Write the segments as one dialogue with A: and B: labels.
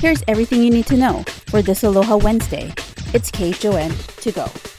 A: Here's everything you need to know for this Aloha Wednesday. It's KHON to go.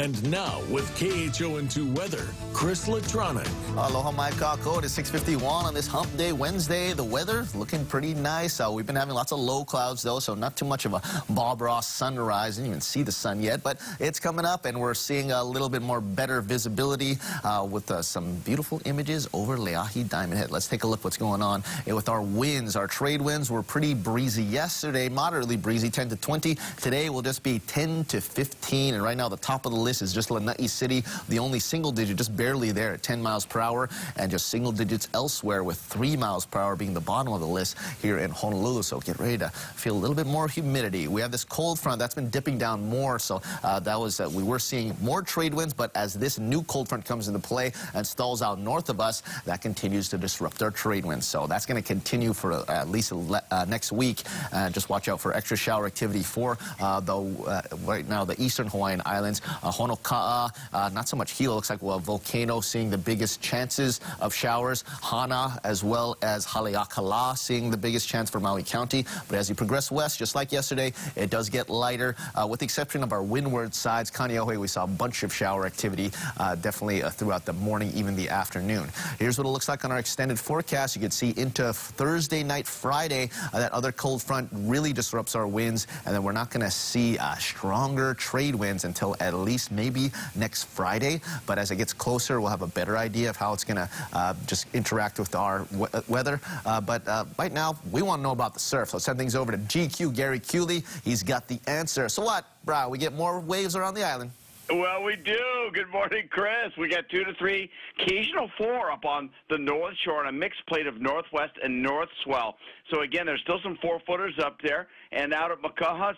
B: And now with KHON2 weather, Chris Latronic.
C: Aloha mai kako. It is 651 on this hump day Wednesday. The weather looking pretty nice. Uh, we've been having lots of low clouds though, so not too much of a Bob Ross sunrise. Didn't even see the sun yet, but it's coming up and we're seeing a little bit more better visibility uh, with uh, some beautiful images over Leahi Diamond Head. Let's take a look what's going on with our winds. Our trade winds were pretty breezy yesterday, moderately breezy, 10 to 20. Today will just be 10 to 15, and right now the top of the list list is just Lanai City, the only single digit, just barely there at 10 miles per hour, and just single digits elsewhere with 3 miles per hour being the bottom of the list here in Honolulu. So get ready to feel a little bit more humidity. We have this cold front that's been dipping down more, so uh, that was, uh, we were seeing more trade winds, but as this new cold front comes into play and stalls out north of us, that continues to disrupt our trade winds. So that's going to continue for uh, at least uh, next week. just watch out for extra shower activity for uh, the uh, right now the eastern Hawaiian Islands. Honoka'a, uh, not so much Hilo. Looks like well, volcano seeing the biggest chances of showers. Hana as well as Haleakala seeing the biggest chance for Maui County. But as you progress west, just like yesterday, it does get lighter. Uh, with the exception of our windward sides, Kaneohe, we saw a bunch of shower activity uh, definitely uh, throughout the morning, even the afternoon. Here's what it looks like on our extended forecast. You can see into Thursday night, Friday, uh, that other cold front really disrupts our winds, and then we're not going to see uh, stronger trade winds until at least maybe next Friday. But as it gets closer, we'll have a better idea of how it's going to uh, just interact with our weather. Uh, but uh, right now, we want to know about the surf. Let's send things over to GQ Gary Kewley. He's got the answer. So what, bro? We get more waves around the island.
D: Well, we do. Good morning, Chris. We got two to three, occasional four up on the north shore on a mixed plate of northwest and north swell. So again, there's still some four footers up there, and out at Makahas,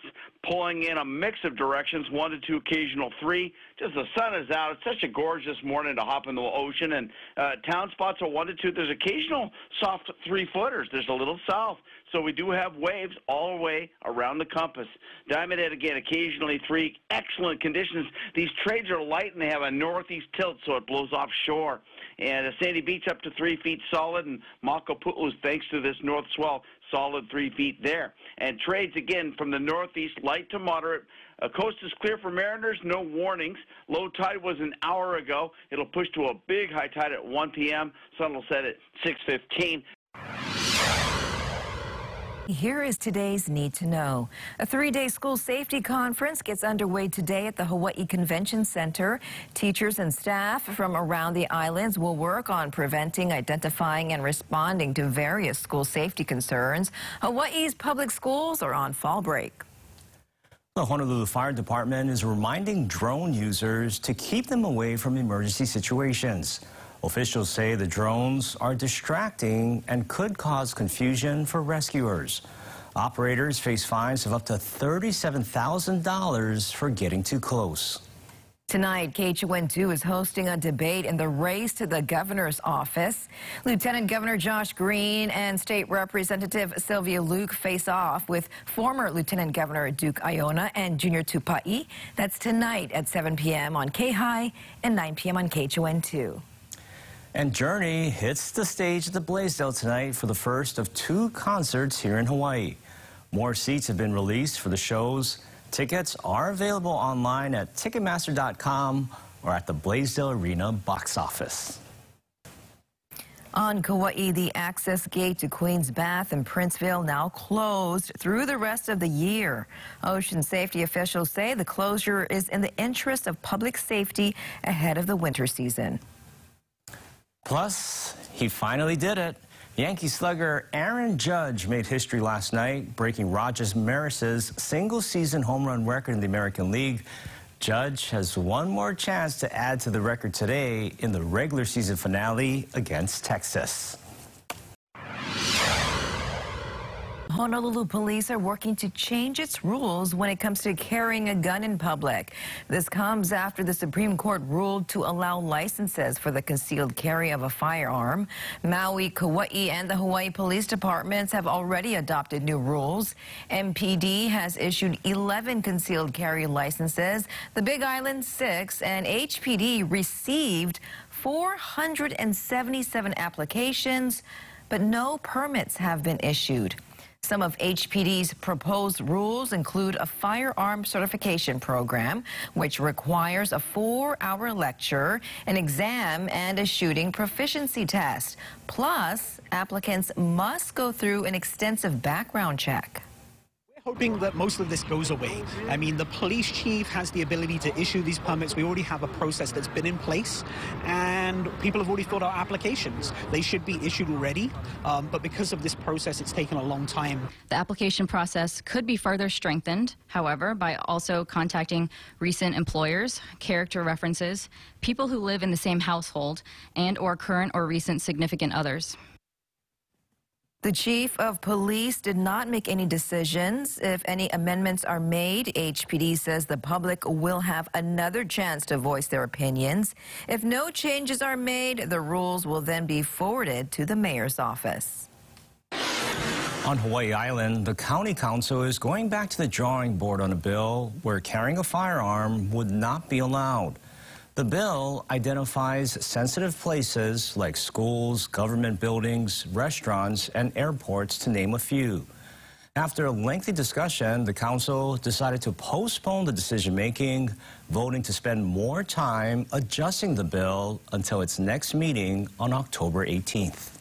D: pulling in a mix of directions, one to two, occasional three. Just the sun is out. It's such a gorgeous morning to hop in the ocean, and uh, town spots are one to two. There's occasional soft three footers. There's a little south, so we do have waves all the way around the compass. Diamond Head again, occasionally three. Excellent conditions. These trades are light and they have a northeast tilt, so it blows offshore. And Sandy Beach up to three feet solid, and Makapu'u, thanks to this north swell, solid three feet there. And trades again from the northeast, light to moderate. Uh, coast is clear for mariners, no warnings. Low tide was an hour ago. It'll push to a big high tide at 1 p.m. Sun will set at 6:15.
E: Here is today's Need to Know. A three-day school safety conference gets underway today at the Hawaii Convention Center. Teachers and staff from around the islands will work on preventing, identifying, and responding to various school safety concerns. Hawaii's public schools are on fall break.
F: The Honolulu Fire Department is reminding drone users to keep them away from emergency situations. Officials say the drones are distracting and could cause confusion for rescuers. Operators face fines of up to $37,000 for getting too close.
E: Tonight, KHON2 is hosting a debate in the race to the governor's office. Lieutenant Governor Josh Green and State Representative Sylvia Luke face off with former Lieutenant Governor Duke Aiona and Junior Tupa'i. That's tonight at 7 p.m. on K-High and 9 p.m. on KHON2.
F: And Journey hits the stage at the Blaisdell tonight for the first of two concerts here in Hawaii. More seats have been released for the shows. Tickets are available online at Ticketmaster.com or at the Blaisdell Arena box office.
E: On Kauai, the access gate to Queens Bath and Princeville now closed through the rest of the year. Ocean safety officials say the closure is in the interest of public safety ahead of the winter season.
F: Plus, he finally did it. Yankee slugger Aaron Judge made history last night, breaking Roger Maris's single-season home run record in the American League. Judge has one more chance to add to the record today in the regular season finale against Texas.
E: Honolulu police are working to change its rules when it comes to carrying a gun in public. This comes after the Supreme Court ruled to allow licenses for the concealed carry of a firearm. Maui, Kauai, and the Hawaii Police Departments have already adopted new rules. MPD has issued 11 concealed carry licenses, the Big Island 6, and HPD received 477 applications, but no permits have been issued. Some of HPD's proposed rules include a firearm certification program, which requires a four hour lecture, an exam, and a shooting proficiency test. Plus, applicants must go through an extensive background check
G: hoping that most of this goes away. I mean, the police chief has the ability to issue these permits. We already have a process that's been in place, and people have already filled out applications. They should be issued already, um, but because of this process, it's taken a long time.
H: The application process could be further strengthened, however, by also contacting recent employers, character references, people who live in the same household, and or current or recent significant others.
E: The chief of police did not make any decisions. If any amendments are made, HPD says the public will have another chance to voice their opinions. If no changes are made, the rules will then be forwarded to the mayor's office.
F: On Hawaii Island, the county council is going back to the drawing board on a bill where carrying a firearm would not be allowed. The bill identifies sensitive places like schools, government buildings, restaurants, and airports, to name a few. After a lengthy discussion, the council decided to postpone the decision making, voting to spend more time adjusting the bill until its next meeting on October 18th.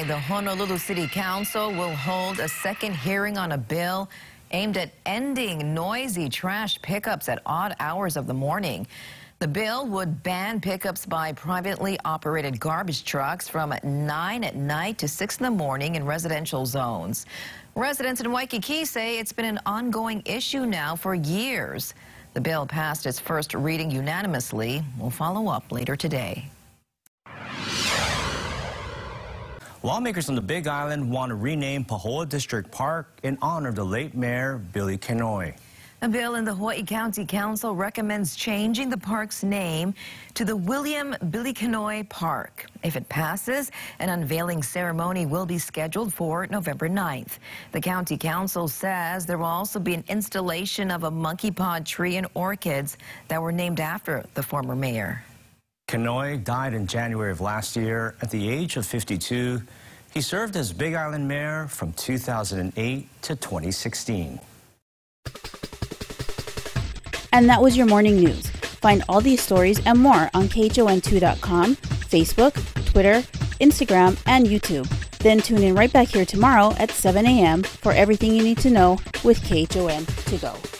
E: The Honolulu City Council will hold a second hearing on a bill aimed at ending noisy trash pickups at odd hours of the morning. The bill would ban pickups by privately operated garbage trucks from 9 at night to 6 in the morning in residential zones. Residents in Waikiki say it's been an ongoing issue now for years. The bill passed its first reading unanimously. We'll follow up later today.
F: Lawmakers on the Big Island want to rename Pahoa District Park in honor of the late mayor, Billy Kenoi.
E: A bill in the Hawaii County Council recommends changing the park's name to the William Billy Kenoi Park. If it passes, an unveiling ceremony will be scheduled for November 9th. The County Council says there will also be an installation of a monkey pod tree and orchids that were named after the former mayor.
F: Kenoi died in January of last year at the age of 52. He served as Big Island mayor from 2008 to 2016.
A: And that was your morning news. Find all these stories and more on KHON2.com, Facebook, Twitter, Instagram, and YouTube. Then tune in right back here tomorrow at 7 a.m. for everything you need to know with KHON to go.